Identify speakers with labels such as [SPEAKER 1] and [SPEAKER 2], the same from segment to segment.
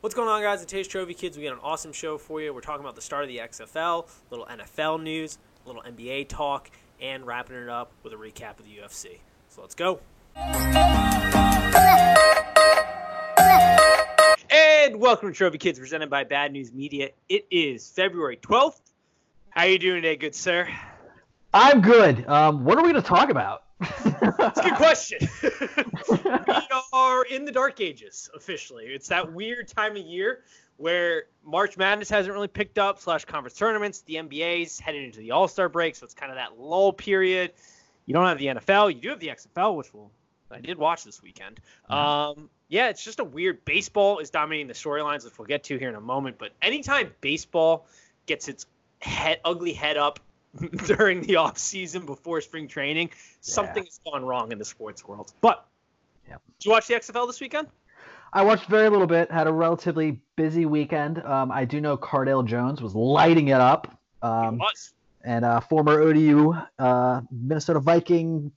[SPEAKER 1] What's going on, guys? It's Taste Trophy Kids. We got an awesome show for you. We're talking about the start of the XFL, little NFL news, little NBA talk, and wrapping it up with a recap of the UFC. So let's go. And welcome to Trophy Kids, presented by Bad News Media. It is February 12th. How are you doing today, good sir?
[SPEAKER 2] I'm good. Um, what are we going to talk about?
[SPEAKER 1] That's a good question. we are in the dark ages officially. It's that weird time of year where March Madness hasn't really picked up, slash conference tournaments. The NBA's headed into the All Star break, so it's kind of that lull period. You don't have the NFL. You do have the XFL, which will I did watch this weekend. Um, yeah, it's just a weird. Baseball is dominating the storylines, which we'll get to here in a moment. But anytime baseball gets its head ugly head up during the off season before spring training, something has gone wrong in the sports world. But did you watch the XFL this weekend?
[SPEAKER 2] I watched very little bit. Had a relatively busy weekend. Um, I do know Cardale Jones was lighting it up. Um,
[SPEAKER 1] was.
[SPEAKER 2] and uh, former ODU uh, Minnesota Viking,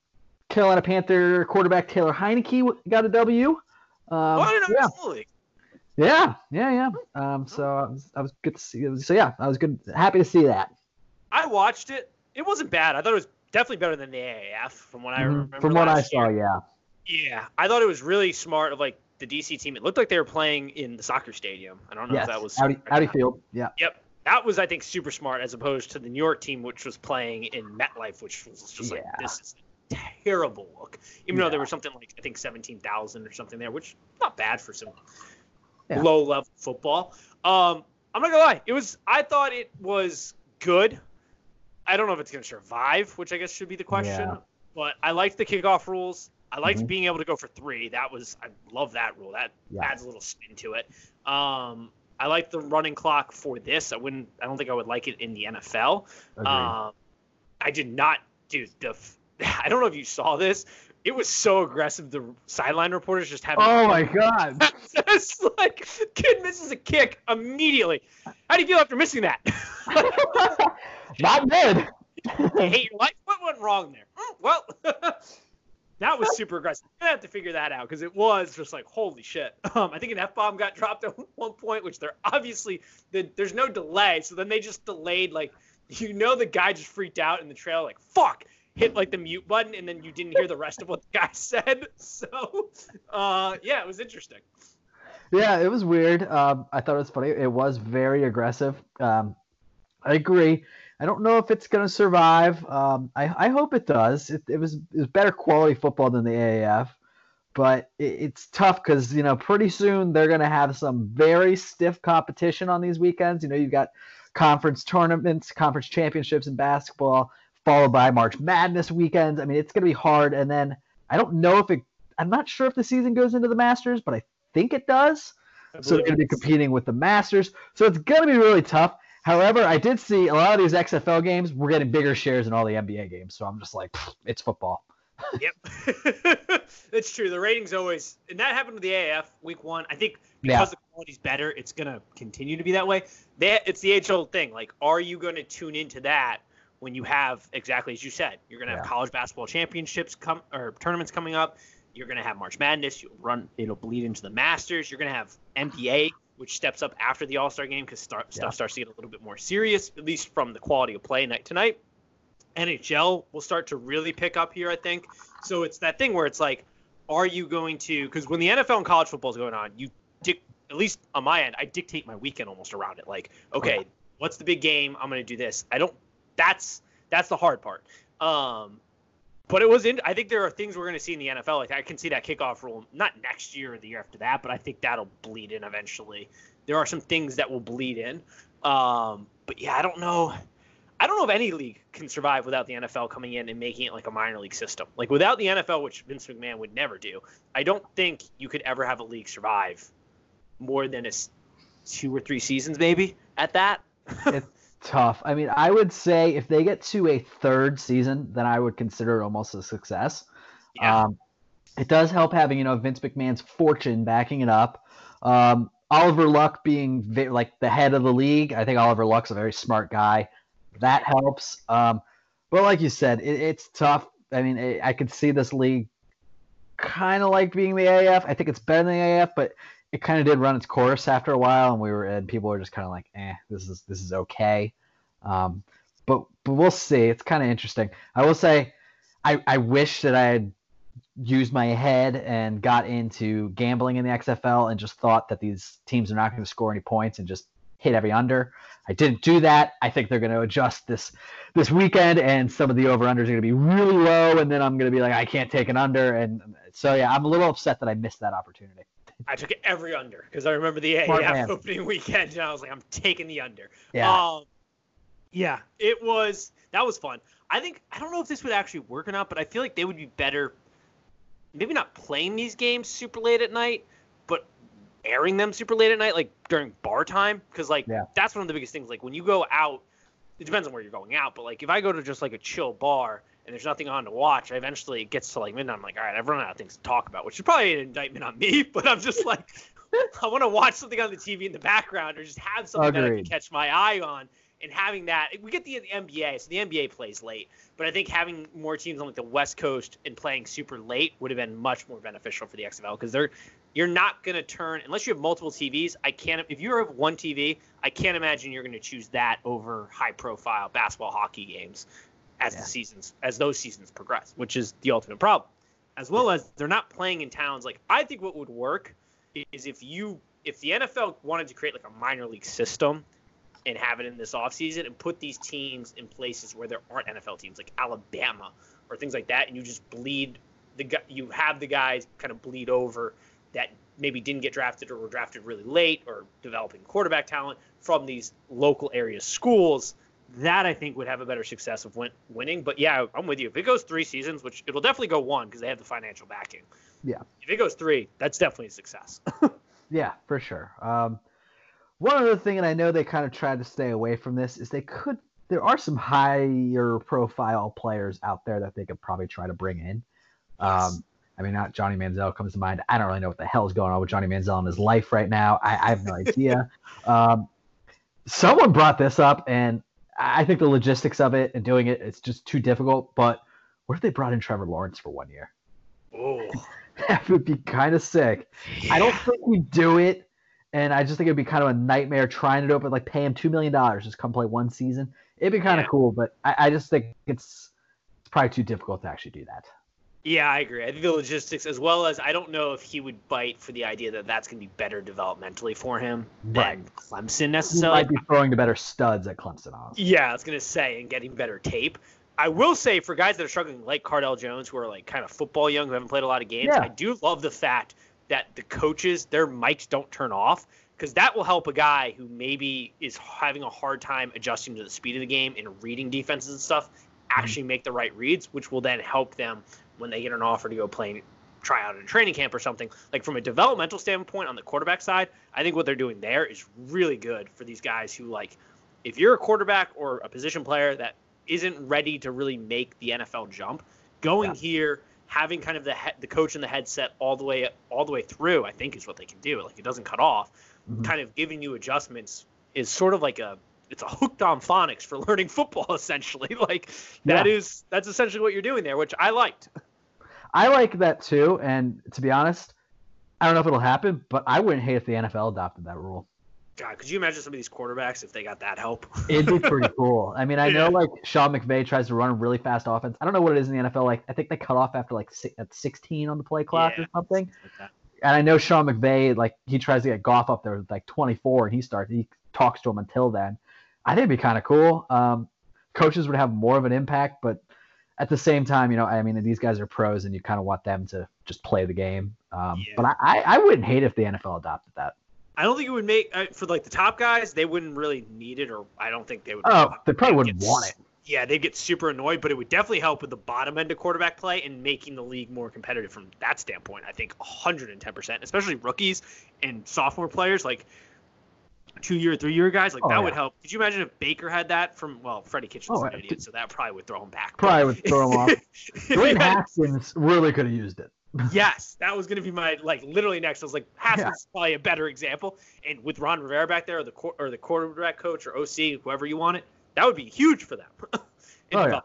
[SPEAKER 2] Carolina Panther quarterback Taylor Heinicke got a W. Um,
[SPEAKER 1] oh, I
[SPEAKER 2] yeah,
[SPEAKER 1] it was in the league.
[SPEAKER 2] yeah, yeah, yeah. Um, so I was, I was good to see. So yeah, I was good, happy to see that.
[SPEAKER 1] I watched it. It wasn't bad. I thought it was definitely better than the AAF from what I
[SPEAKER 2] Mhm.
[SPEAKER 1] remember.
[SPEAKER 2] From what I saw,
[SPEAKER 1] year.
[SPEAKER 2] yeah.
[SPEAKER 1] Yeah, I thought it was really smart of like the DC team. It looked like they were playing in the soccer stadium. I don't know
[SPEAKER 2] Yes.
[SPEAKER 1] if that was
[SPEAKER 2] Audi, Audi Field. Yeah.
[SPEAKER 1] Yep. That was, I think, super smart as opposed to the New York team, which was playing in MetLife, which was just like, this is a terrible look. Even though there was something like, I think, 17,000 or something there, which not bad for some
[SPEAKER 2] Yeah.
[SPEAKER 1] low level football. Um, I'm not going to lie. It was, I thought it was good. I don't know if it's going to survive, which I guess should be the question.
[SPEAKER 2] Yeah.
[SPEAKER 1] But I liked the kickoff rules. I liked
[SPEAKER 2] Mhm.
[SPEAKER 1] being able to go for three. That was, I love that rule. That
[SPEAKER 2] Yeah.
[SPEAKER 1] adds a little spin to it. Um, I like the running clock for this. I wouldn't. I don't think I would like it in the NFL. Um, I did not do the. f- I don't know if you saw this. It was so aggressive. The sideline reporters just having.
[SPEAKER 2] oh my God.
[SPEAKER 1] it's like kid misses a kick immediately. How do you feel after missing that?
[SPEAKER 2] Not good.
[SPEAKER 1] hate your life. What went wrong there? Hmm, Well, that was super aggressive. I have to figure that out because it was just like holy shit. Um, I think an f bomb got dropped at one point, which they're obviously the, there's no delay, so then they just delayed. Like you know, the guy just freaked out in the trail, like fuck, hit like the mute button, and then you didn't hear the rest of what the guy said. So, uh, yeah, it was interesting.
[SPEAKER 2] Yeah, it was weird. Um, I thought it was funny. It was very aggressive. Um, I agree. I don't know if it's going to survive. Um, I, I hope it does. It, it was it was better quality football than the AAF, but it, it's tough because you know pretty soon they're going to have some very stiff competition on these weekends. You know, you've got conference tournaments, conference championships in basketball, followed by March Madness weekends. I mean, it's going to be hard. And then I don't know if it. I'm not sure if the season goes into the Masters, but I think it does. So they're going to be competing with the Masters. So it's going to be really tough. However, I did see a lot of these XFL games. We're getting bigger shares in all the NBA games. So I'm just like, it's football.
[SPEAKER 1] Yep, it's true. The ratings always, and that happened with the AAF week one. I think
[SPEAKER 2] Yeah.
[SPEAKER 1] because the quality's better, it's gonna continue to be that way. They, it's the age old thing. Like, are you gonna tune into that when you have exactly as you said? You're gonna have
[SPEAKER 2] Yeah.
[SPEAKER 1] college basketball championships come or tournaments coming up. You're gonna have March Madness. You'll run. It'll bleed into the Masters. You're gonna have NBA, which steps up after the All Star game because start,
[SPEAKER 2] Yeah.
[SPEAKER 1] stuff starts to get a little bit more serious, at least from the quality of play night to night. NHL will start to really pick up here, I think. So it's that thing where it's like, are you going to? Because when the NFL and college football is going on, you dic- at least on my end, I dictate my weekend almost around it. Like, okay, what's the big game? I'm going to do this. I don't. That's that's the hard part. Um, but it was in. I think there are things we're going to see in the NFL. Like I can see that kickoff rule, not next year or the year after that, but I think that'll bleed in eventually. There are some things that will bleed in. Um, but yeah, I don't know. I don't know if any league can survive without the NFL coming in and making it like a minor league system. Like without the NFL, which Vince McMahon would never do, I don't think you could ever have a league survive more than a two or three seasons, maybe at that.
[SPEAKER 2] tough. I mean, I would say if they get to a third season, then I would consider it almost a success.
[SPEAKER 1] Yeah.
[SPEAKER 2] Um, it does help having you know Vince McMahon's fortune backing it up. Um, Oliver Luck being ve- like the head of the league, I think Oliver Luck's a very smart guy. That helps. Um, but like you said, it, it's tough. I mean, it, I could see this league kind of like being the AF. I think it's better than the AF, but it kind of did run its course after a while, and we were and people were just kind of like, eh, this is this is okay. Um, but but we'll see. It's kind of interesting. I will say, I I wish that I had used my head and got into gambling in the XFL and just thought that these teams are not going to score any points and just hit every under. I didn't do that. I think they're going to adjust this this weekend, and some of the over unders are going to be really low, and then I'm going to be like, I can't take an under, and so yeah, I'm a little upset that I missed that opportunity.
[SPEAKER 1] I took every under because I remember the AAF opening weekend, and I was like, I'm taking the under.
[SPEAKER 2] Yeah. Um,
[SPEAKER 1] yeah, it was that was fun. I think I don't know if this would actually work or not, but I feel like they would be better. Maybe not playing these games super late at night, but airing them super late at night, like during bar time, because like yeah. that's one of the biggest things. Like when you go out, it depends on where you're going out, but like if I go to just like a chill bar and there's nothing on to watch, I eventually it gets to like midnight. I'm like, all right, I've run out of things to talk about, which is probably an indictment on me, but I'm just like, I want to watch something on the TV in the background or just have something Agreed. that I can catch my eye on and having that, we get the, the NBA, so the NBA plays late, but I think having more teams on like the West Coast and playing super late would have been much more beneficial for the XFL because they're you're not going to turn unless you have multiple TVs. I can't if you have one TV, I can't imagine you're going to choose that over high profile basketball hockey games as yeah. the seasons as those seasons progress, which is the ultimate problem. As well as they're not playing in towns like I think what would work is if you if the NFL wanted to create like a minor league system and have it in this offseason and put these teams in places where there aren't NFL teams like Alabama or things like that and you just bleed the you have the guys kind of bleed over that maybe didn't get drafted or were drafted really late or developing quarterback talent from these local area schools that I think would have a better success of win- winning. But yeah, I'm with you. If it goes three seasons, which it'll definitely go one because they have the financial backing.
[SPEAKER 2] Yeah.
[SPEAKER 1] If it goes three, that's definitely a success.
[SPEAKER 2] yeah, for sure. Um, one other thing, and I know they kind of tried to stay away from this, is they could. There are some higher profile players out there that they could probably try to bring in. Yes. Um, I mean, not Johnny Manziel comes to mind. I don't really know what the hell is going on with Johnny Manziel in his life right now. I, I have no idea. um, someone brought this up, and I think the logistics of it and doing it, it's just too difficult. But what if they brought in Trevor Lawrence for one year?
[SPEAKER 1] Oh,
[SPEAKER 2] that would be kind of sick. Yeah. I don't think we do it and I just think it'd be kind of a nightmare trying to do it, but like pay him two million dollars just come play one season. It'd be kind of cool, but I, I, just think it's it's probably too difficult to actually do that.
[SPEAKER 1] Yeah, I agree. I think the logistics, as well as I don't know if he would bite for the idea that that's going to be better developmentally for him right. than Clemson necessarily.
[SPEAKER 2] He might be throwing the better studs at Clemson. Honestly.
[SPEAKER 1] Yeah, I was going to say, and getting better tape. I will say for guys that are struggling like Cardale Jones, who are like kind of football young, who haven't played a lot of games, yeah. I do love the fact that the coaches their mics don't turn off because that will help a guy who maybe is having a hard time adjusting to the speed of the game and reading defenses and stuff mm-hmm. actually make the right reads, which will then help them when they get an offer to go play try out in a training camp or something. Like from a developmental standpoint on the quarterback side, I think what they're doing there is really good for these guys who like if you're a quarterback or a position player that isn't ready to really make the NFL jump, going yeah. here having kind of the he- the coach in the headset all the way all the way through, I think is what they can do. Like it doesn't cut off. Mm-hmm. Kind of giving you adjustments is sort of like a it's a hooked on phonics for learning football essentially. Like that yeah. is that's essentially what you're doing there, which I liked.
[SPEAKER 2] I like that too, and to be honest, I don't know if it'll happen, but I wouldn't hate if the NFL adopted that rule.
[SPEAKER 1] God, could you imagine some of these quarterbacks if they got that help?
[SPEAKER 2] It'd be pretty cool. I mean, I know like Sean McVay tries to run a really fast offense. I don't know what it is in the NFL. Like, I think they cut off after like at 16 on the play clock yeah, or something. Like and I know Sean McVay, like he tries to get Goff up there with like 24, and he starts he talks to him until then. I think it'd be kind of cool. Um, coaches would have more of an impact, but at the same time, you know, I mean, these guys are pros, and you kind of want them to just play the game. Um, yeah. But I, I, wouldn't hate if the NFL adopted that.
[SPEAKER 1] I don't think it would make uh, for like the top guys. They wouldn't really need it, or I don't think they would.
[SPEAKER 2] Oh, they probably wouldn't want it.
[SPEAKER 1] Yeah, they'd get super annoyed, but it would definitely help with the bottom end of quarterback play and making the league more competitive from that standpoint. I think 110%, especially rookies and sophomore players like two year, three year guys. Like oh, that yeah. would help. Could you imagine if Baker had that from well, Freddie Kitchens oh, an idiot, so that probably would throw him back.
[SPEAKER 2] Probably would throw him off. Dwayne Haskins really could have used it
[SPEAKER 1] yes, that was going to be my like literally next. I was like, Haskins yeah. is probably a better example, and with Ron Rivera back there, or the or the quarterback coach or OC, whoever you want it, that would be huge for them.
[SPEAKER 2] oh, yeah.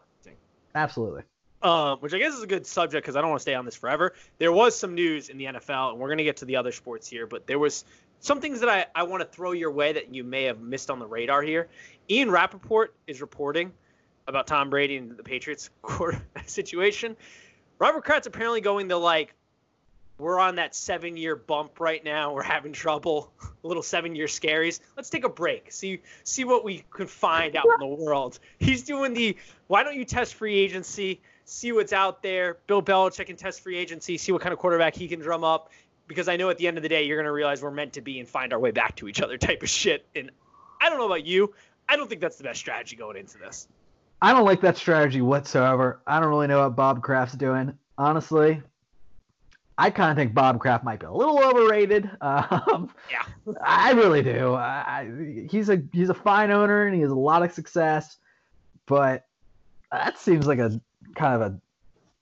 [SPEAKER 2] Absolutely.
[SPEAKER 1] um, which I guess is a good subject because I don't want to stay on this forever. There was some news in the NFL, and we're going to get to the other sports here, but there was some things that I, I want to throw your way that you may have missed on the radar here. Ian Rapoport is reporting about Tom Brady and the Patriots situation. Robert Kraft's apparently going to like, we're on that seven year bump right now. We're having trouble. A little seven year scaries. Let's take a break. See see what we can find out in the world. He's doing the why don't you test free agency? See what's out there. Bill Belichick can test free agency. See what kind of quarterback he can drum up. Because I know at the end of the day you're gonna realize we're meant to be and find our way back to each other type of shit. And I don't know about you. I don't think that's the best strategy going into this.
[SPEAKER 2] I don't like that strategy whatsoever. I don't really know what Bob Kraft's doing. Honestly, I kind of think Bob Kraft might be a little overrated. Um,
[SPEAKER 1] yeah,
[SPEAKER 2] I really do. I, he's a he's a fine owner and he has a lot of success, but that seems like a kind of a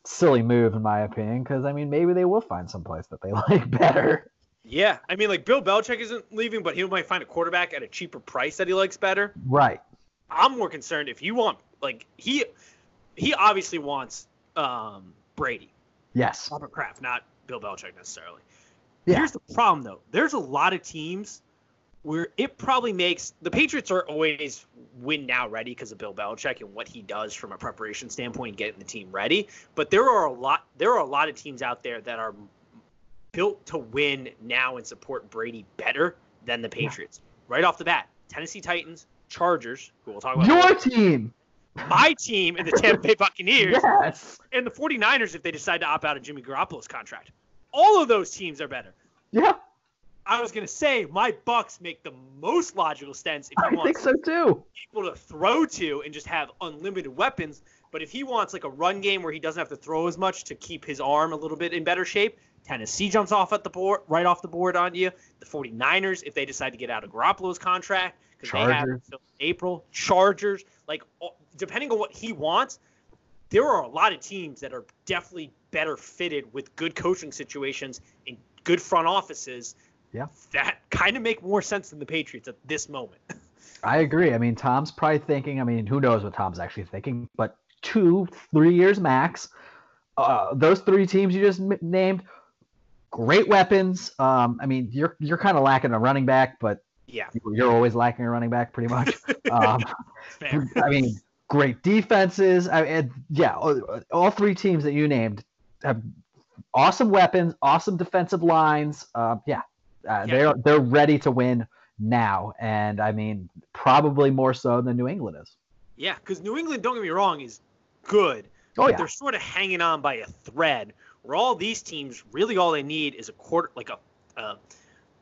[SPEAKER 2] silly move in my opinion. Because I mean, maybe they will find some place that they like better.
[SPEAKER 1] Yeah, I mean, like Bill Belichick isn't leaving, but he might find a quarterback at a cheaper price that he likes better.
[SPEAKER 2] Right.
[SPEAKER 1] I'm more concerned if you want like he he obviously wants um, Brady.
[SPEAKER 2] Yes.
[SPEAKER 1] Robert Kraft, not Bill Belichick necessarily.
[SPEAKER 2] Yeah.
[SPEAKER 1] Here's the problem though. There's a lot of teams where it probably makes the Patriots are always win now ready because of Bill Belichick and what he does from a preparation standpoint, getting the team ready. But there are a lot there are a lot of teams out there that are built to win now and support Brady better than the Patriots. Yeah. Right off the bat, Tennessee Titans, Chargers, who we'll talk about.
[SPEAKER 2] Your later. team.
[SPEAKER 1] My team and the Tampa Bay Buccaneers.
[SPEAKER 2] yes.
[SPEAKER 1] And the 49ers if they decide to opt out of Jimmy Garoppolo's contract. All of those teams are better.
[SPEAKER 2] Yeah.
[SPEAKER 1] I was gonna say my Bucs make the most logical sense if
[SPEAKER 2] he I wants think so too.
[SPEAKER 1] people to throw to and just have unlimited weapons. But if he wants like a run game where he doesn't have to throw as much to keep his arm a little bit in better shape, Tennessee jumps off at the board right off the board on you. The 49ers, if they decide to get out of Garoppolo's contract, because they have until April. Chargers, like depending on what he wants, there are a lot of teams that are definitely better fitted with good coaching situations and good front offices.
[SPEAKER 2] Yeah.
[SPEAKER 1] That kind of make more sense than the Patriots at this moment.
[SPEAKER 2] I agree. I mean, Tom's probably thinking. I mean, who knows what Tom's actually thinking? But two, three years max. Uh, those three teams you just m- named, great weapons. Um, I mean, you're you're kind of lacking a running back, but
[SPEAKER 1] yeah,
[SPEAKER 2] you're always lacking a running back pretty much. um, I mean, great defenses. I mean, yeah, all, all, three teams that you named have awesome weapons, awesome defensive lines. Uh, yeah, uh, yeah, they're they're ready to win now, and I mean, probably more so than New England is.
[SPEAKER 1] Yeah, because New England, don't get me wrong, is good.
[SPEAKER 2] Oh yeah.
[SPEAKER 1] They're sort of hanging on by a thread. Where all these teams really all they need is a quarter, like a, a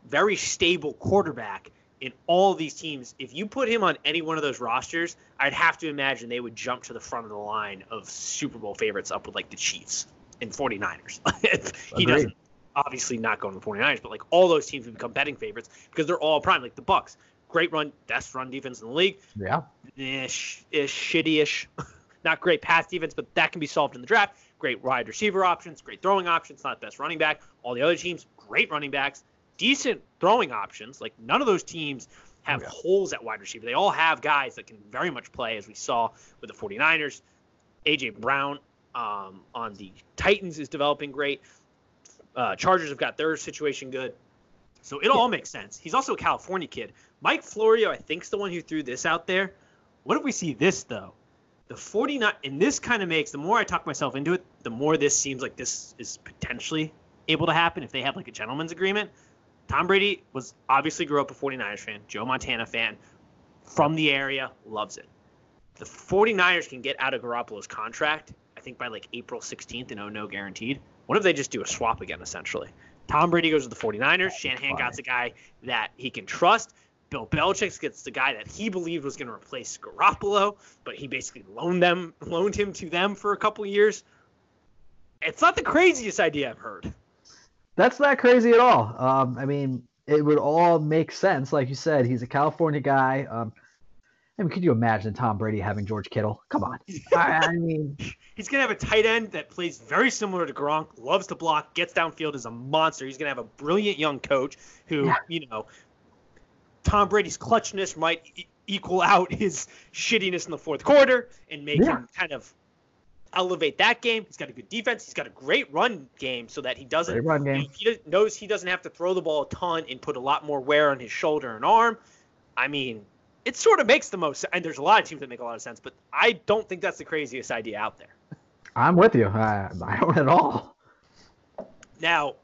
[SPEAKER 1] very stable quarterback in all these teams, if you put him on any one of those rosters, I'd have to imagine they would jump to the front of the line of Super Bowl favorites up with like the Chiefs and 49ers. he doesn't obviously not going to the 49ers, but like all those teams would become betting favorites because they're all prime, like the Bucs. Great run, best run defense in the league.
[SPEAKER 2] Yeah.
[SPEAKER 1] Ish, ish, shitty-ish. not great pass defense, but that can be solved in the draft. Great wide receiver options, great throwing options, not best running back. All the other teams, great running backs decent throwing options. Like none of those teams have yeah. holes at wide receiver. They all have guys that can very much play, as we saw with the 49ers. AJ Brown um, on the Titans is developing great. Uh, Chargers have got their situation good. So it all makes sense. He's also a California kid. Mike Florio, I think, is the one who threw this out there. What if we see this, though? The 49, and this kind of makes, the more I talk myself into it, the more this seems like this is potentially able to happen if they have like a gentleman's agreement. Tom Brady was obviously grew up a 49ers fan, Joe Montana fan, from the area, loves it. The 49ers can get out of Garoppolo's contract, I think by like April 16th and oh no guaranteed. What if they just do a swap again, essentially? Tom Brady goes to the 49ers. Shanahan got the guy that he can trust. Bill Belichick gets the guy that he believed was going to replace Garoppolo, but he basically loaned them, loaned him to them for a couple years. It's not the craziest idea I've heard.
[SPEAKER 2] That's not crazy at all. Um, I mean, it would all make sense. Like you said, he's a California guy. Um, I mean, could you imagine Tom Brady having George Kittle? Come on. I, I, mean,
[SPEAKER 1] he's gonna have a tight end that plays very similar to Gronk, loves to block, gets downfield, is a monster. He's gonna have a brilliant young coach who, yeah. you know, Tom Brady's clutchness might e- equal out his shittiness in the fourth quarter and make yeah. him kind of elevate that game. He's got a good defense. He's got a great run game so that he doesn't
[SPEAKER 2] Great run game.
[SPEAKER 1] He, he knows he doesn't have to throw the ball a ton and put a lot more wear on his shoulder and arm. I mean, it sort of makes the most and there's a lot of teams that make a lot of sense, but I don't think that's the craziest idea out there.
[SPEAKER 2] I'm with you. I, I don't at all.
[SPEAKER 1] Now,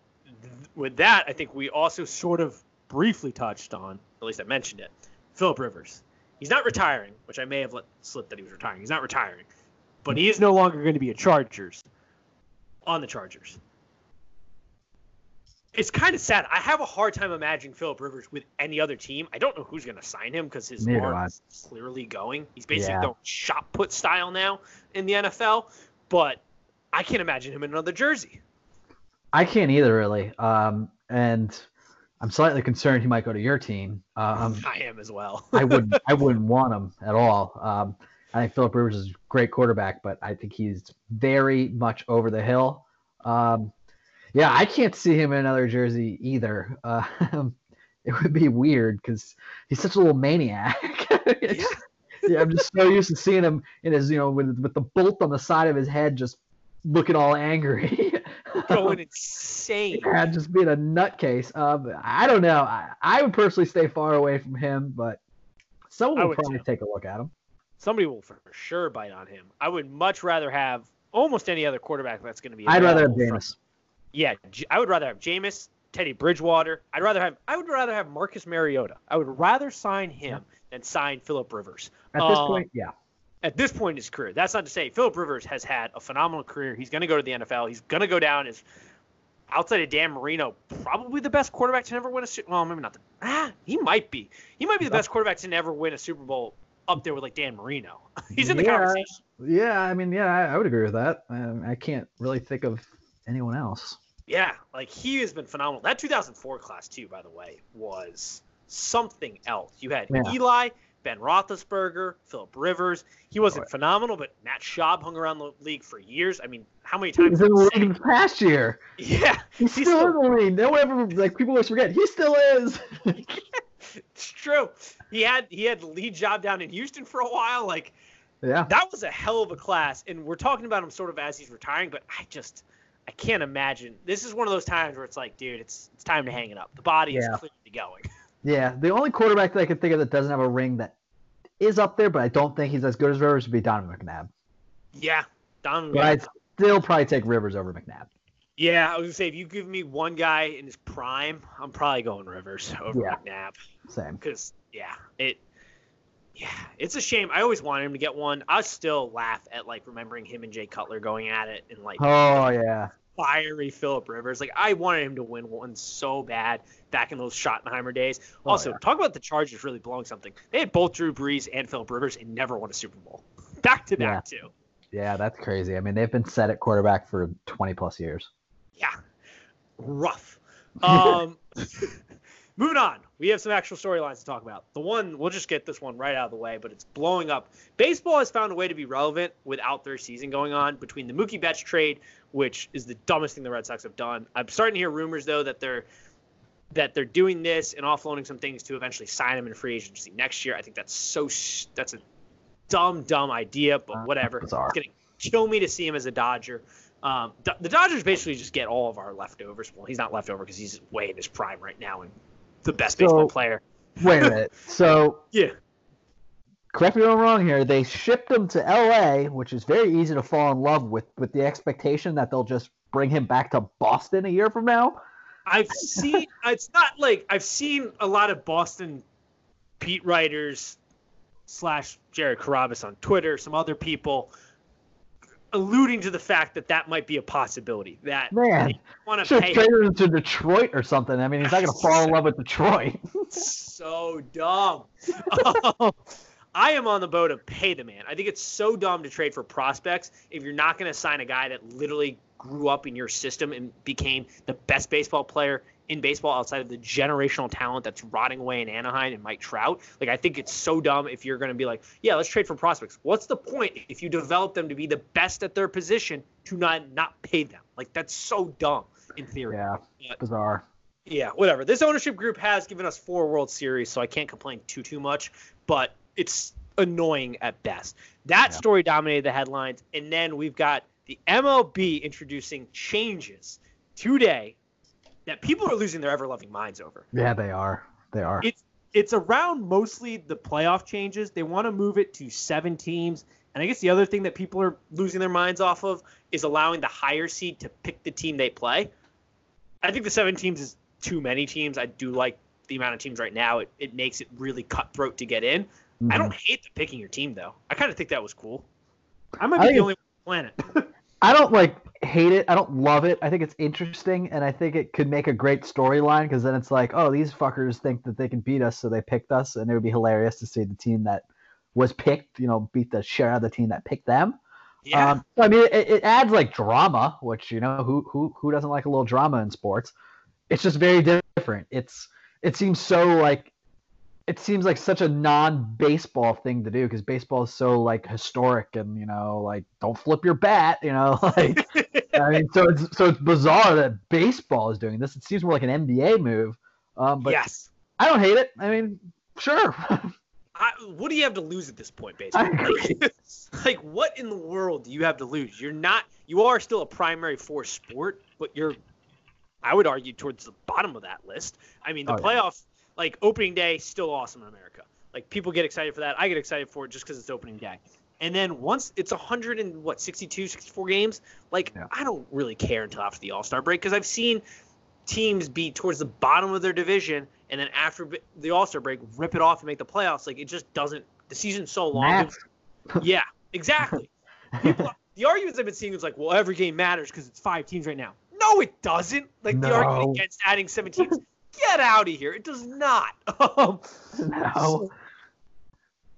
[SPEAKER 1] th- with that, I think we also sort of briefly touched on, at least I mentioned it, Philip Rivers. He's not retiring, which I may have let slip that he was retiring. He's not retiring, but he is no longer going to be a Chargers on the Chargers. It's kind of sad. I have a hard time imagining Philip Rivers with any other team. I don't know who's going to sign him because his
[SPEAKER 2] Neither
[SPEAKER 1] arm is clearly going. He's basically
[SPEAKER 2] Yeah.
[SPEAKER 1] going shot put style now in the NFL, but I can't imagine him in another jersey.
[SPEAKER 2] I can't either, really. Um, and I'm slightly concerned he might go to your team. Um,
[SPEAKER 1] I am as well.
[SPEAKER 2] I wouldn't. I wouldn't want him at all. Um, I think Philip Rivers is a great quarterback, but I think he's very much over the hill. Um, yeah, I can't see him in another jersey either. Uh, it would be weird because he's such a little maniac. It's- yeah, I'm just so used to seeing him in his, you know, with with the bolt on the side of his head, just looking all angry.
[SPEAKER 1] going insane.
[SPEAKER 2] Yeah, just being a nutcase. Um, I don't know. I, I would personally stay far away from him, but someone will probably
[SPEAKER 1] too.
[SPEAKER 2] take a look at him.
[SPEAKER 1] Somebody will for sure bite on him. I would much rather have almost any other quarterback that's going to be.
[SPEAKER 2] I'd rather have Jameis.
[SPEAKER 1] Yeah, I would rather have Jameis, Teddy Bridgewater. I'd rather have. I would rather have Marcus Mariota. I would rather sign him than sign Philip Rivers.
[SPEAKER 2] At this
[SPEAKER 1] Um,
[SPEAKER 2] point, yeah.
[SPEAKER 1] At this point in his career, that's not to say Philip Rivers has had a phenomenal career. He's going to go to the NFL. He's going to go down as outside of Dan Marino, probably the best quarterback to never win a Super. Well, maybe not. The, ah, he might be. He might be the best quarterback to never win a Super Bowl, up there with like Dan Marino. He's in the
[SPEAKER 2] Yeah.
[SPEAKER 1] conversation.
[SPEAKER 2] Yeah, I mean, yeah, I, I would agree with that. Um, I can't really think of anyone else.
[SPEAKER 1] Yeah, like he has been phenomenal. That 2004 class too, by the way, was something else. You had
[SPEAKER 2] Yeah.
[SPEAKER 1] Eli, Ben Roethlisberger, Philip Rivers. He wasn't
[SPEAKER 2] Right.
[SPEAKER 1] phenomenal, but Matt Schaub hung around the league for years. I mean, how many times?
[SPEAKER 2] was in the league this past year.
[SPEAKER 1] Yeah,
[SPEAKER 2] He's
[SPEAKER 1] He's
[SPEAKER 2] still,
[SPEAKER 1] still-
[SPEAKER 2] in the league. No one ever like people always forget. He still is.
[SPEAKER 1] it's true. He had he had the lead job down in Houston for a while. Like
[SPEAKER 2] yeah.
[SPEAKER 1] that was a hell of a class, and we're talking about him sort of as he's retiring. But I just I can't imagine. This is one of those times where it's like, dude, it's it's time to hang it up. The body
[SPEAKER 2] Yeah.
[SPEAKER 1] is clearly going.
[SPEAKER 2] Yeah. The only quarterback that I can think of that doesn't have a ring that is up there, but I don't think he's as good as Rivers would be Donovan McNabb.
[SPEAKER 1] Yeah, Don.
[SPEAKER 2] But I'd still probably take Rivers over McNabb.
[SPEAKER 1] Yeah, I was gonna say if you give me one guy in his prime, I'm probably going Rivers over
[SPEAKER 2] Yeah.
[SPEAKER 1] McNabb
[SPEAKER 2] Same.
[SPEAKER 1] because yeah, it. Yeah, it's a shame. I always wanted him to get one. I still laugh at like remembering him and Jay Cutler going at it and like
[SPEAKER 2] Oh yeah.
[SPEAKER 1] Fiery Philip Rivers. Like I wanted him to win one so bad back in those Schottenheimer days.
[SPEAKER 2] Oh,
[SPEAKER 1] Also,
[SPEAKER 2] yeah.
[SPEAKER 1] talk about the Chargers really blowing something. They had both Drew Brees and Philip Rivers and never won a Super Bowl. Back to back too.
[SPEAKER 2] Yeah, that's crazy. I mean, they've been set at quarterback for 20 plus years.
[SPEAKER 1] Yeah, rough. Um, moving on, we have some actual storylines to talk about. The one we'll just get this one right out of the way, but it's blowing up. Baseball has found a way to be relevant without their season going on. Between the Mookie Betts trade, which is the dumbest thing the Red Sox have done, I'm starting to hear rumors though that they're that they're doing this and offloading some things to eventually sign him in free agency next year. I think that's so sh- that's a dumb dumb idea, but
[SPEAKER 2] Uh,
[SPEAKER 1] whatever.
[SPEAKER 2] bizarre.
[SPEAKER 1] It's gonna kill me to see him as a Dodger. Um, Do- the Dodgers basically just get all of our leftovers. Well, he's not leftover because he's way in his prime right now and the best
[SPEAKER 2] So-
[SPEAKER 1] baseball player.
[SPEAKER 2] Wait a minute. So,
[SPEAKER 1] Yeah.
[SPEAKER 2] Correct me if I'm wrong here. They shipped him to LA, which is very easy to fall in love with, with the expectation that they'll just bring him back to Boston a year from now.
[SPEAKER 1] I've seen. it's not like I've seen a lot of Boston Pete writers slash Jared Carrabis on Twitter, some other people alluding to the fact that that might be a possibility. That
[SPEAKER 2] Man,
[SPEAKER 1] want to pay
[SPEAKER 2] have him to Detroit or something. I mean, he's not going to fall in love with Detroit.
[SPEAKER 1] so dumb. Um, I am on the boat of pay the man. I think it's so dumb to trade for prospects if you're not going to sign a guy that literally grew up in your system and became the best baseball player in baseball outside of the generational talent that's rotting away in Anaheim and Mike Trout. Like I think it's so dumb if you're going to be like, yeah, let's trade for prospects. What's the point if you develop them to be the best at their position to not not pay them? Like that's so dumb in theory.
[SPEAKER 2] yeah,
[SPEAKER 1] Yeah.
[SPEAKER 2] bizarre.
[SPEAKER 1] Yeah, whatever. This ownership group has given us four World Series, so I can't complain too too much. But it's annoying at best. That
[SPEAKER 2] Yeah.
[SPEAKER 1] story dominated the headlines, and then we've got the MLB introducing changes today that people are losing their ever loving minds over.
[SPEAKER 2] Yeah, they are. They are.
[SPEAKER 1] It's it's around mostly the playoff changes. They want to move it to seven teams. And I guess the other thing that people are losing their minds off of is allowing the higher seed to pick the team they play. I think the seven teams is too many teams. I do like the amount of teams right now. It, it makes it really cutthroat to get in. I
[SPEAKER 2] Mhm.
[SPEAKER 1] don't hate the picking your team though. I kind of think that was cool. I might
[SPEAKER 2] I
[SPEAKER 1] be the only one on the planet.
[SPEAKER 2] I don't like hate it. I don't love it. I think it's interesting, and I think it could make a great storyline because then it's like, oh, these fuckers think that they can beat us, so they picked us, and it would be hilarious to see the team that was picked, you know, beat the share of the team that picked them.
[SPEAKER 1] yeah.
[SPEAKER 2] Um, so, I mean, it, it adds like drama, which you know, who who who doesn't like a little drama in sports? It's just very different. It's it seems so like it seems like such a non-baseball thing to do because baseball is so like historic and you know like don't flip your bat, you know, like I mean, so it's so it's bizarre that baseball is doing this. It seems more like an NBA move, um, but
[SPEAKER 1] yes.
[SPEAKER 2] I don't hate it. I mean, sure.
[SPEAKER 1] I, what do you have to lose at this point, basically? Like, like, what in the world do you have to lose? You're not. You are still a primary force sport, but you're. I would argue towards the bottom of that list. I mean, the
[SPEAKER 2] Oh, yeah.
[SPEAKER 1] Like opening day, still awesome in America. Like people get excited for that. I get excited for it just because it's opening day. And then once it's 100 and what 62, 64 games, like
[SPEAKER 2] Yeah.
[SPEAKER 1] I don't really care until after the All Star break because I've seen teams be towards the bottom of their division and then after the All Star break rip it off and make the playoffs. Like it just doesn't. The season's so long. Yeah, exactly. People, the arguments I've been seeing is like, well, every game matters because it's five teams right now. No, it doesn't. Like the argument against adding seven teams. Get out of here. It does not. Um,
[SPEAKER 2] no.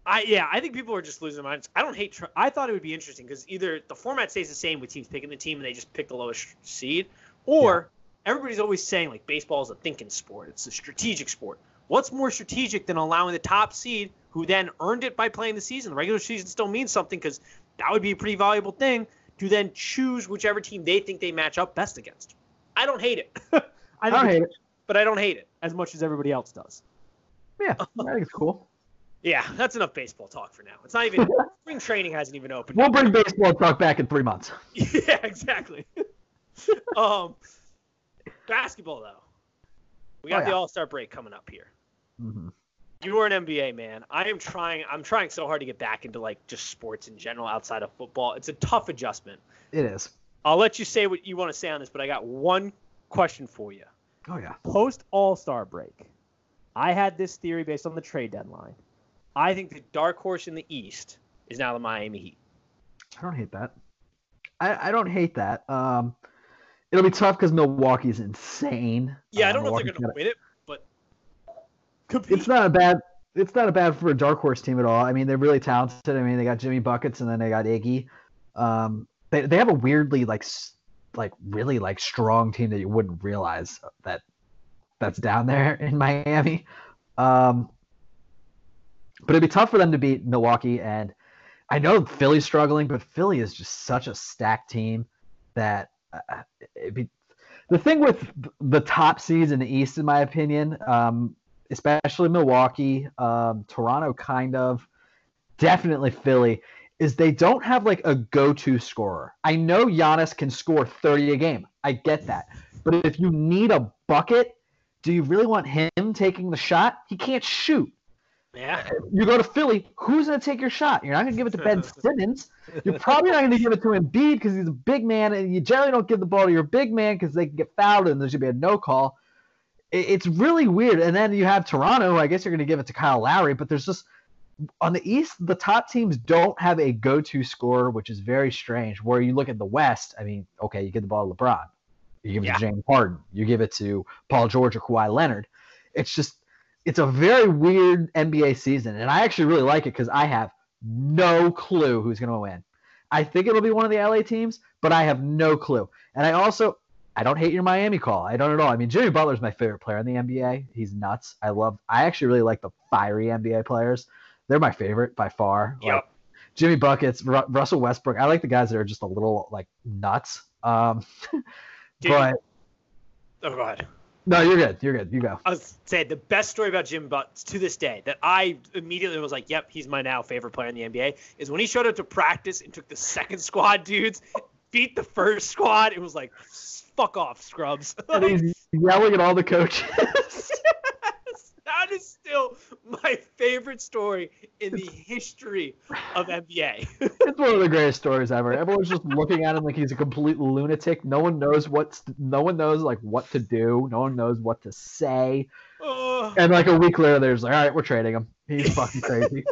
[SPEAKER 1] I yeah, I think people are just losing their minds. I don't hate. Tr- I thought it would be interesting because either the format stays the same with teams picking the team and they just pick the lowest seed, or everybody's always saying like baseball is a thinking sport. It's a strategic sport. What's more strategic than allowing the top seed, who then earned it by playing the season? The regular season still means something because that would be a pretty valuable thing to then choose whichever team they think they match up best against. I don't hate it. I,
[SPEAKER 2] I don't hate it.
[SPEAKER 1] But I don't hate it as much as everybody else does.
[SPEAKER 2] Yeah, I think it's cool.
[SPEAKER 1] Yeah, that's enough baseball talk for now. It's not even spring training hasn't even opened.
[SPEAKER 2] We'll bring baseball talk back in three months.
[SPEAKER 1] Yeah, exactly. um, basketball though, we got
[SPEAKER 2] Oh,
[SPEAKER 1] the. All Star break coming up here.
[SPEAKER 2] hmm
[SPEAKER 1] You are an NBA man. I am trying. I'm trying so hard to get back into like just sports in general outside of football. It's a tough adjustment.
[SPEAKER 2] It is.
[SPEAKER 1] I'll let you say what you want to say on this, but I got one question for you.
[SPEAKER 2] Oh yeah.
[SPEAKER 1] Post All Star break, I had this theory based on the trade deadline. I think the dark horse in the East is now the Miami Heat.
[SPEAKER 2] I don't hate that. I, I don't hate that. Um, it'll be tough because Milwaukee's insane.
[SPEAKER 1] Yeah, I
[SPEAKER 2] Uh,
[SPEAKER 1] don't know if they're gonna win it, but compete.
[SPEAKER 2] It's not a bad. It's not a bad for a dark horse team at all. I mean, they're really talented. I mean, they got Jimmy buckets and then they got Iggy. Um, they they have a weirdly like s- like really like strong team that you wouldn't realize that that's down there in Miami. Um, but it'd be tough for them to beat Milwaukee, and I know Philly's struggling, but Philly is just such a stacked team that uh, be the thing with the top seeds in the East, in my opinion. Um, especially Milwaukee, um, Toronto, kind of, definitely Philly, is they don't have like a go-to scorer. I know Giannis can score 30 a game. I get that, but if you need a bucket, do you really want him taking the shot? He can't shoot.
[SPEAKER 1] yeah.
[SPEAKER 2] You go to Philly, who's going to take your shot? You're not going to give it to Ben Simmons. You're probably not going to give it to Embiid because he's a big man, and you generally don't give the ball to your big man because they can get fouled and there should be a no call. It's really weird. And then you have Toronto. I guess you're going to give it to Kyle Lowry, but there's just on the East, the top teams don't have a go-to scorer, which is very strange. Where you look at the West, I mean, okay, you give the ball to LeBron, you give it
[SPEAKER 1] Yeah.
[SPEAKER 2] to James Harden, you give it to Paul George or Kawhi Leonard. It's just it's a very weird NBA season, and I actually really like it because I have no clue who's going to win. I think it'll be one of the LA teams, but I have no clue. And I also I don't hate your Miami call. I don't at all. I mean, Jimmy Butler's my favorite player in the NBA. He's nuts. I love. I actually really like the fiery NBA players. They're my favorite by far. Like,
[SPEAKER 1] Yep.
[SPEAKER 2] Jimmy buckets, Ru- Russell Westbrook. I like the guys that are just a little like nuts. Um,
[SPEAKER 1] Dude.
[SPEAKER 2] but
[SPEAKER 1] Oh, go ahead.
[SPEAKER 2] No, you're good. You're good. You go.
[SPEAKER 1] I was saying the best story about Jim Butts to this day that I immediately was like, "Yep, he's my now favorite player in the NBA." Is when he showed up to practice and took the second squad dudes, beat the first squad. It was like, "Fuck off, scrubs!"
[SPEAKER 2] And he's yelling at all the coaches.
[SPEAKER 1] still my favorite story in the history of NBA.
[SPEAKER 2] it's one of the greatest stories ever. Everyone's just looking at him like he's a complete lunatic. No one knows what's. No one knows like what to do. No one knows what to say.
[SPEAKER 1] Oh,
[SPEAKER 2] And like a week later, there's like, all right, we're trading him. He's fucking crazy.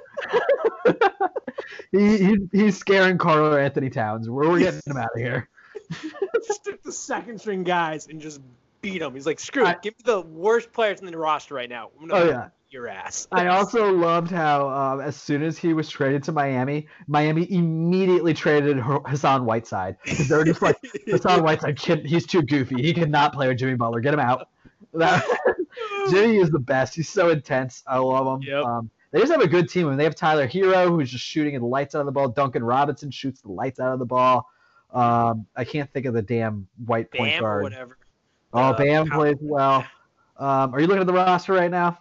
[SPEAKER 2] he, he he's scaring Karl-Anthony Towns. We're, we're getting him out of here.
[SPEAKER 1] just took the second string guys and just beat him. He's like, "Screw
[SPEAKER 2] I-
[SPEAKER 1] it, give me the worst players in the roster right now.
[SPEAKER 2] Oh yeah.
[SPEAKER 1] Your ass."
[SPEAKER 2] I also loved how um, as soon as he was traded to Miami, Miami immediately traded Hassan Whiteside. They're just like Hassan Whiteside, he's too goofy. He cannot play with Jimmy Butler. Get him out. That- Jimmy is the best. He's so intense. I love him.
[SPEAKER 1] Yep.
[SPEAKER 2] Um, they just have a good team. I mean, they have Tyler Herro, who's just shooting the lights out of the ball. Duncan Robinson shoots the lights out of the ball. Um, I can't think of the damn white point
[SPEAKER 1] Bam or
[SPEAKER 2] guard.
[SPEAKER 1] whatever.
[SPEAKER 2] Oh,
[SPEAKER 1] Uh,
[SPEAKER 2] Bam plays well. Um, are you looking at the roster right now?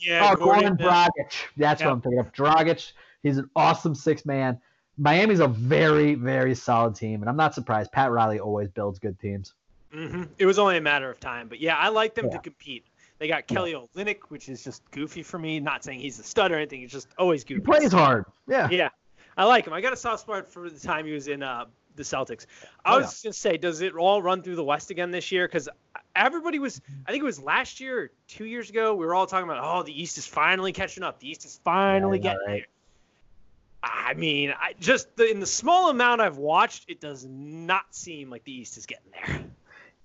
[SPEAKER 1] Yeah,
[SPEAKER 2] oh, Goran
[SPEAKER 1] Gordon,
[SPEAKER 2] Dragic. That's
[SPEAKER 1] Yeah.
[SPEAKER 2] what I'm thinking of. Dragic. He's an awesome six man. Miami's a very, very solid team, and I'm not surprised. Pat Riley always builds good teams.
[SPEAKER 1] mhm. It was only a matter of time, but yeah, I like them to compete. They got Kelly Olynyk, which is just goofy for me. Not saying he's a stud or anything. He's just always goofy.
[SPEAKER 2] He plays hard. Yeah.
[SPEAKER 1] Yeah, I like him. I got a soft spot for the time he was in uh, the Celtics. I
[SPEAKER 2] Oh,
[SPEAKER 1] was just gonna say, does it all run through the West again this year? Because everybody was, I think it was last year or two years ago, we were all talking about, oh, the East is finally catching up. The East is finally
[SPEAKER 2] Yeah,
[SPEAKER 1] getting
[SPEAKER 2] right.
[SPEAKER 1] there. I mean, I just the, in the small amount I've watched, it does not seem like the East is getting there.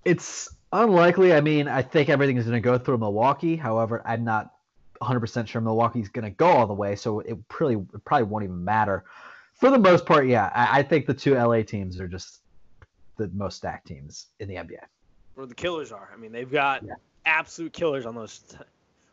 [SPEAKER 2] It's unlikely. I mean, I think everything is going to go through Milwaukee. However, I'm not 100% sure Milwaukee's going to go all the way, so it probably it probably won't even matter. For the most part, yeah, I, I think the two LA teams are just the most stacked teams in the NBA.
[SPEAKER 1] Where the killers are. I mean, they've got
[SPEAKER 2] Yeah.
[SPEAKER 1] absolute killers on those. T-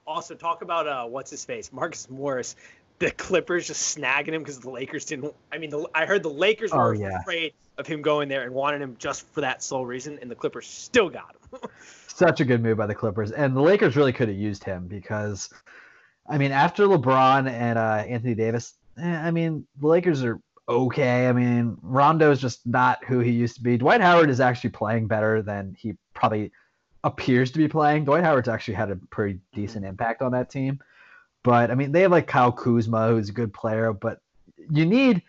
[SPEAKER 1] also, talk about uh, what's his face, Marcus Morris. The Clippers just snagging him because the Lakers didn't. I mean, the, I heard the Lakers
[SPEAKER 2] Oh,
[SPEAKER 1] were
[SPEAKER 2] yeah.
[SPEAKER 1] afraid of him going there and wanted him just for that sole reason, and the Clippers still got him.
[SPEAKER 2] Such a good move by the Clippers, and the Lakers really could have used him because, I mean, after LeBron and uh, Anthony Davis, eh, I mean, the Lakers are okay. I mean, Rondo is just not who he used to be. Dwight Howard is actually playing better than he probably appears to be playing. Dwight Howard's actually had a pretty decent impact on that team, but I mean, they have like Kyle Kuzma, who's a good player, but you need.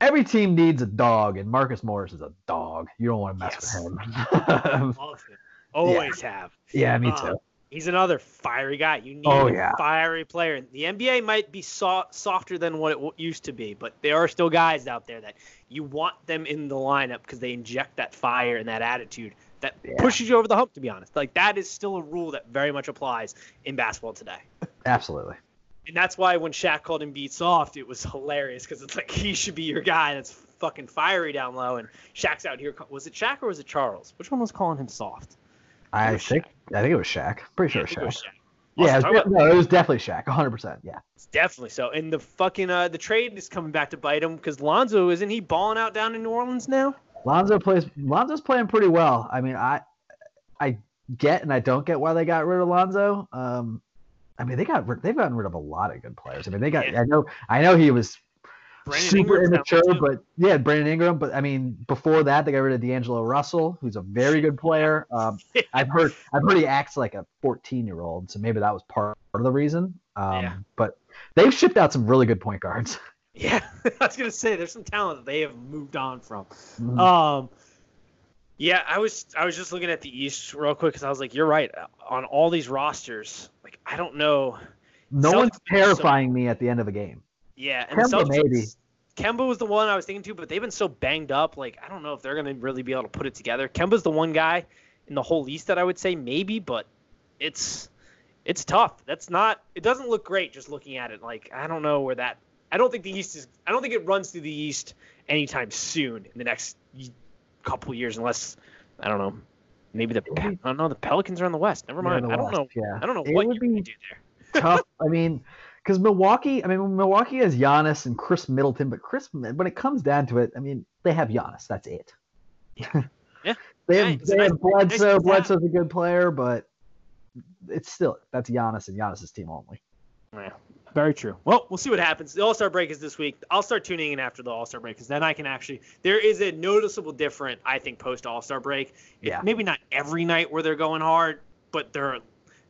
[SPEAKER 2] Every team needs a dog, and Marcus Morris is a dog. You don't want to mess
[SPEAKER 1] Yes.
[SPEAKER 2] with him.
[SPEAKER 1] Always have.
[SPEAKER 2] yeah, me
[SPEAKER 1] Uh,
[SPEAKER 2] too.
[SPEAKER 1] He's another fiery guy. You need
[SPEAKER 2] Oh,
[SPEAKER 1] a fiery player. The NBA might be so- softer than what it w- used to be, but there are still guys out there that you want them in the lineup because they inject that fire and that attitude that
[SPEAKER 2] Yeah.
[SPEAKER 1] pushes you over the hump. To be honest, like that is still a rule that very much applies in basketball today.
[SPEAKER 2] Absolutely.
[SPEAKER 1] And that's why when Shaq called him beat soft, it was hilarious because it's like he should be your guy that's fucking fiery down low, and Shaq's out here. Was it Shaq or was it Charles? Which one was calling him soft?
[SPEAKER 2] I think I think it was Shaq. Pretty sure it
[SPEAKER 1] think it
[SPEAKER 2] was Shaq.
[SPEAKER 1] Shaq.
[SPEAKER 2] Yeah, it was, no, it was definitely Shaq. 100. percent Yeah.
[SPEAKER 1] It's definitely so. And the fucking uh, the trade is coming back to bite him because Lonzo isn't he balling out down in New Orleans now?
[SPEAKER 2] Lonzo plays. Lonzo's playing pretty well. I mean, I I get and I don't get why they got rid of Lonzo. Um, I mean, they got they've gotten rid of a lot of good players. I mean, they got.
[SPEAKER 1] Yeah.
[SPEAKER 2] I know. I know he was
[SPEAKER 1] Brandon
[SPEAKER 2] super immature, but yeah, Brandon Ingram. But I mean, before that, they got rid of D'Angelo Russell, who's a very good player. Um, I've heard I've heard he acts like a 14 year old, so maybe that was part of the reason. Um,
[SPEAKER 1] Yeah.
[SPEAKER 2] But they've shipped out some really good point guards.
[SPEAKER 1] yeah, I was gonna say there's some talent that they have moved on from.
[SPEAKER 2] Mhm.
[SPEAKER 1] Um, yeah, I was I was just looking at the East real quick because I was like, you're right on all these rosters. Like I don't know.
[SPEAKER 2] no
[SPEAKER 1] Celtics
[SPEAKER 2] one's
[SPEAKER 1] are so-
[SPEAKER 2] terrifying me at the end of a game.
[SPEAKER 1] Yeah, and
[SPEAKER 2] Kemba,
[SPEAKER 1] Celtics-
[SPEAKER 2] maybe.
[SPEAKER 1] Kemba was the one I was thinking too, but they've been so banged up. Like I don't know if they're gonna really be able to put it together. Kemba's the one guy in the whole East that I would say maybe, but it's it's tough. That's not. It doesn't look great just looking at it. Like I don't know where that. I don't think the East is. I don't think it runs through the East anytime soon in the next couple years, unless I don't know. Maybe the I don't know. The Pelicans are in the West. Never mind. I don't know.
[SPEAKER 2] Yeah.
[SPEAKER 1] I don't know
[SPEAKER 2] It
[SPEAKER 1] what gonna
[SPEAKER 2] be-
[SPEAKER 1] do there.
[SPEAKER 2] tough. I mean, because Milwaukee, I mean, Milwaukee has Giannis and Khris Middleton, but Khris, when it comes down to it, I mean, they have Giannis. That's it.
[SPEAKER 1] Yeah.
[SPEAKER 2] they have,
[SPEAKER 1] a
[SPEAKER 2] they
[SPEAKER 1] nice-
[SPEAKER 2] have Bledsoe.
[SPEAKER 1] nice.
[SPEAKER 2] Bledsoe's a good player, but it's still that's Giannis and Giannis's team only.
[SPEAKER 1] Yeah, very true. Well, we'll see what happens. The All Star break is this week. I'll start tuning in after the All Star break because then I can actually. There is a noticeable difference, I think, post All Star break.
[SPEAKER 2] Yeah.
[SPEAKER 1] Maybe not every night where they're going hard, but they're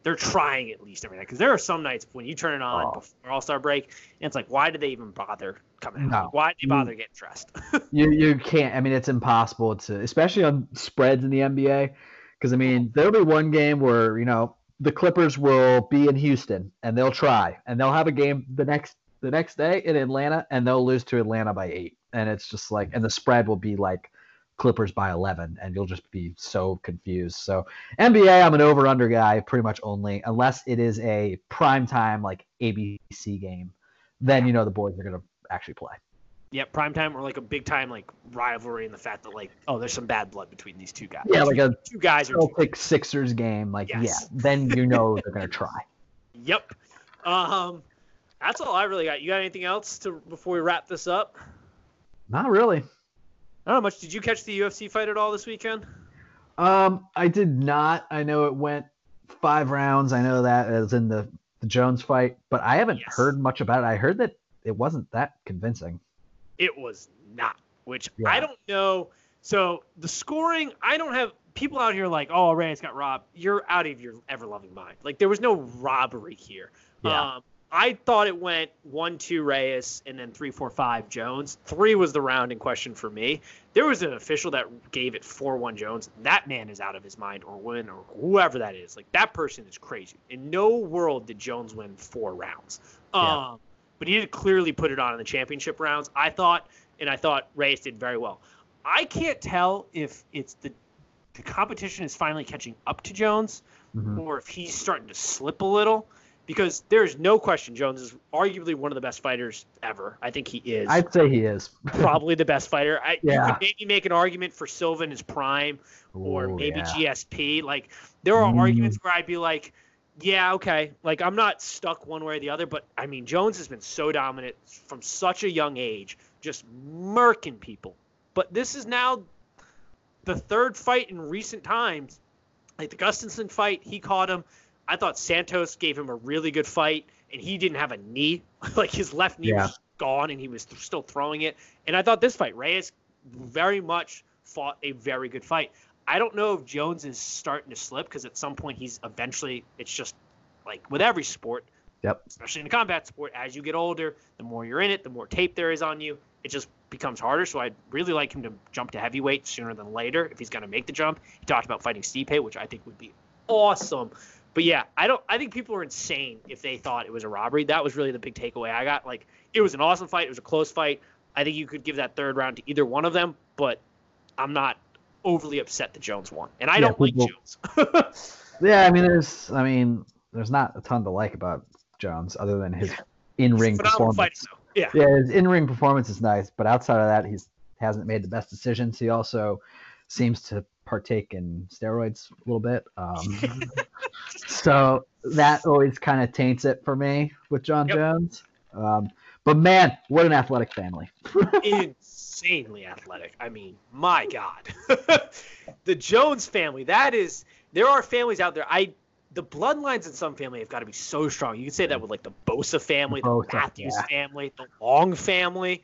[SPEAKER 1] they're trying at least every night because there are some nights when you turn it on
[SPEAKER 2] Oh.
[SPEAKER 1] before All Star break and it's like, why did they even bother coming out?
[SPEAKER 2] No.
[SPEAKER 1] Like, why did they bother getting dressed?
[SPEAKER 2] You you can't. I mean, it's impossible to, especially on spreads in the NBA, because I mean, there'll be one game where you know the Clippers will be in Houston and they'll try and they'll have a game the next the next day in Atlanta and they'll lose to Atlanta by eight, and it's just like, and the spread will be like Clippers by 11, and you'll just be so confused. So NBA, I'm an over under guy pretty much only, unless it is a prime time like ABC game, then you know the boys are gonna actually play.
[SPEAKER 1] yeah, prime time or like a big time like rivalry and the fact that like, oh, there's some bad blood between these two guys.
[SPEAKER 2] Yeah, like a
[SPEAKER 1] two guys are
[SPEAKER 2] Celtic Sixers game, like
[SPEAKER 1] Yes.
[SPEAKER 2] yeah, then you know they're gonna try.
[SPEAKER 1] Yep. Um, that's all I really got. You got anything else to before we wrap this up?
[SPEAKER 2] Not really.
[SPEAKER 1] I don't know much. Did you catch the UFC fight at all this weekend?
[SPEAKER 2] Um, I did not. I know it went five rounds. I know that as in the the Jones fight, but I haven't
[SPEAKER 1] Yes.
[SPEAKER 2] heard much about it. I heard that it wasn't that convincing.
[SPEAKER 1] It was not. Which
[SPEAKER 2] Yeah.
[SPEAKER 1] I don't know. So the scoring, I don't have people out here like, oh, Reyes got robbed. You're out of your ever loving mind. Like there was no robbery here.
[SPEAKER 2] Yeah.
[SPEAKER 1] Um, I thought it went one two Reyes and then three four five Jones. Three was the round in question for me. There was an official that gave it four one Jones. That man is out of his mind, or win, or whoever that is. Like that person is crazy. In no world did Jones win four rounds.
[SPEAKER 2] Yeah.
[SPEAKER 1] Um, but he did clearly put it on in the championship rounds. I thought, and I thought Reyes did very well. I can't tell if it's the the competition is finally catching up to Jones
[SPEAKER 2] Mhm.
[SPEAKER 1] or if he's starting to slip a little because there's no question Jones is arguably one of the best fighters ever. I think he is
[SPEAKER 2] I'd say he is.
[SPEAKER 1] probably the best fighter. I, You could maybe make an argument for Silva in his prime or
[SPEAKER 2] Ooh,
[SPEAKER 1] maybe
[SPEAKER 2] yeah.
[SPEAKER 1] GSP. Like there are
[SPEAKER 2] Mm.
[SPEAKER 1] arguments where I'd be like, yeah, okay. Like I'm not stuck one way or the other, but I mean Jones has been so dominant from such a young age, just murking people. But this is now the third fight in recent times. Like the Gustafsson fight, he caught him. I thought Santos gave him a really good fight, and he didn't have a knee. like his left knee
[SPEAKER 2] Yeah.
[SPEAKER 1] was gone, and he was th- still throwing it. And I thought this fight, Reyes very much fought a very good fight. I don't know if Jones is starting to slip because at some point he's eventually. It's just like with every sport,
[SPEAKER 2] Yep.
[SPEAKER 1] especially in a combat sport. As you get older, the more you're in it, the more tape there is on you. It just becomes harder. So I'd really like him to jump to heavyweight sooner than later if he's going to make the jump. He talked about fighting Stipe, which I think would be awesome. But yeah, I don't. I think people are insane if they thought it was a robbery. That was really the big takeaway I got. Like it was an awesome fight. It was a close fight. I think you could give that third round to either one of them, but I'm not overly upset that Jones won, and I
[SPEAKER 2] Yeah,
[SPEAKER 1] don't
[SPEAKER 2] people-
[SPEAKER 1] like Jones.
[SPEAKER 2] Yeah, I mean, there's, I mean, there's not a ton to like about Jones other than his in-ring
[SPEAKER 1] Phenomenal fighting,
[SPEAKER 2] performance.
[SPEAKER 1] though. Yeah.
[SPEAKER 2] Yeah, his in-ring performance is nice, but outside of that, he's hasn't made the best decisions. He also seems to partake in steroids a little bit. Um, so that always kind of taints it for me with Jon
[SPEAKER 1] Yep.
[SPEAKER 2] Jones. Um, but man, what an athletic family.
[SPEAKER 1] insanely athletic. I mean, my God, the Jones family. That is, there are families out there. I the bloodlines in some family have got to be so strong. You can say that with like the Bosa family, the
[SPEAKER 2] Bosa,
[SPEAKER 1] Matthews
[SPEAKER 2] yeah.
[SPEAKER 1] family, the Long family,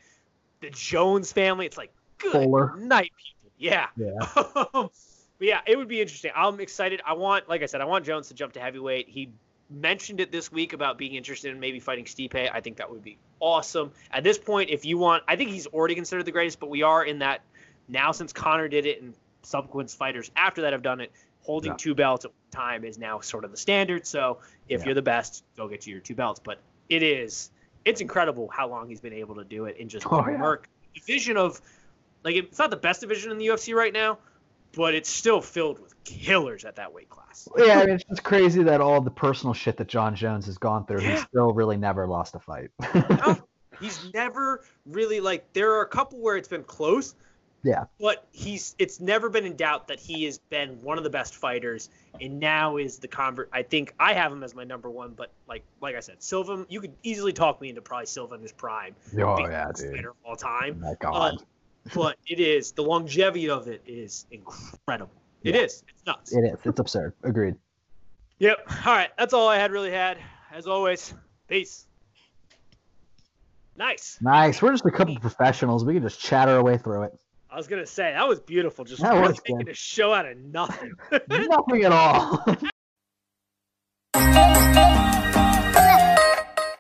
[SPEAKER 1] the Jones family. It's like good
[SPEAKER 2] Fuller.
[SPEAKER 1] night, people. Yeah.
[SPEAKER 2] Yeah.
[SPEAKER 1] Um, but yeah, it would be interesting. I'm excited. I want, like I said, I want Jones to jump to heavyweight. He mentioned it this week about being interested in maybe fighting Stipe. I think that would be awesome. At this point, if you want, I think he's already considered the greatest, but we are in that now since Conor did it and subsequent fighters after that have done it. Holding
[SPEAKER 2] Yeah.
[SPEAKER 1] two belts at one time is now sort of the standard. So if
[SPEAKER 2] Yeah.
[SPEAKER 1] you're the best, go get you your two belts. But it is, it's incredible how long he's been able to do it in just
[SPEAKER 2] Oh,
[SPEAKER 1] one
[SPEAKER 2] yeah.
[SPEAKER 1] work. Division of, like, it's not the best division in the UFC right now, but it's still filled with killers at that weight class.
[SPEAKER 2] Yeah, I mean, it's just crazy that all the personal shit that Jon Jones has gone through, he's still really never lost a fight.
[SPEAKER 1] No, he's never really like. There are a couple where it's been close.
[SPEAKER 2] Yeah.
[SPEAKER 1] But he's it's never been in doubt that he has been one of the best fighters, and now is the convert. I think I have him as my number one, but like like I said, Silva, you could easily talk me into probably Silva in his prime.
[SPEAKER 2] oh yeah, dude.
[SPEAKER 1] fighter of all time.
[SPEAKER 2] Oh my God.
[SPEAKER 1] Um, but it is the longevity of it is incredible. It
[SPEAKER 2] Yeah.
[SPEAKER 1] is. It's nuts.
[SPEAKER 2] It is. It's absurd. Agreed.
[SPEAKER 1] Yep. All right. That's all I had really had. As always, peace. Nice.
[SPEAKER 2] Nice. We're just a couple professionals. We can just chatter our way through it.
[SPEAKER 1] I was gonna say that was beautiful. Just
[SPEAKER 2] That
[SPEAKER 1] really making
[SPEAKER 2] good.
[SPEAKER 1] a show out of nothing.
[SPEAKER 2] Nothing at all.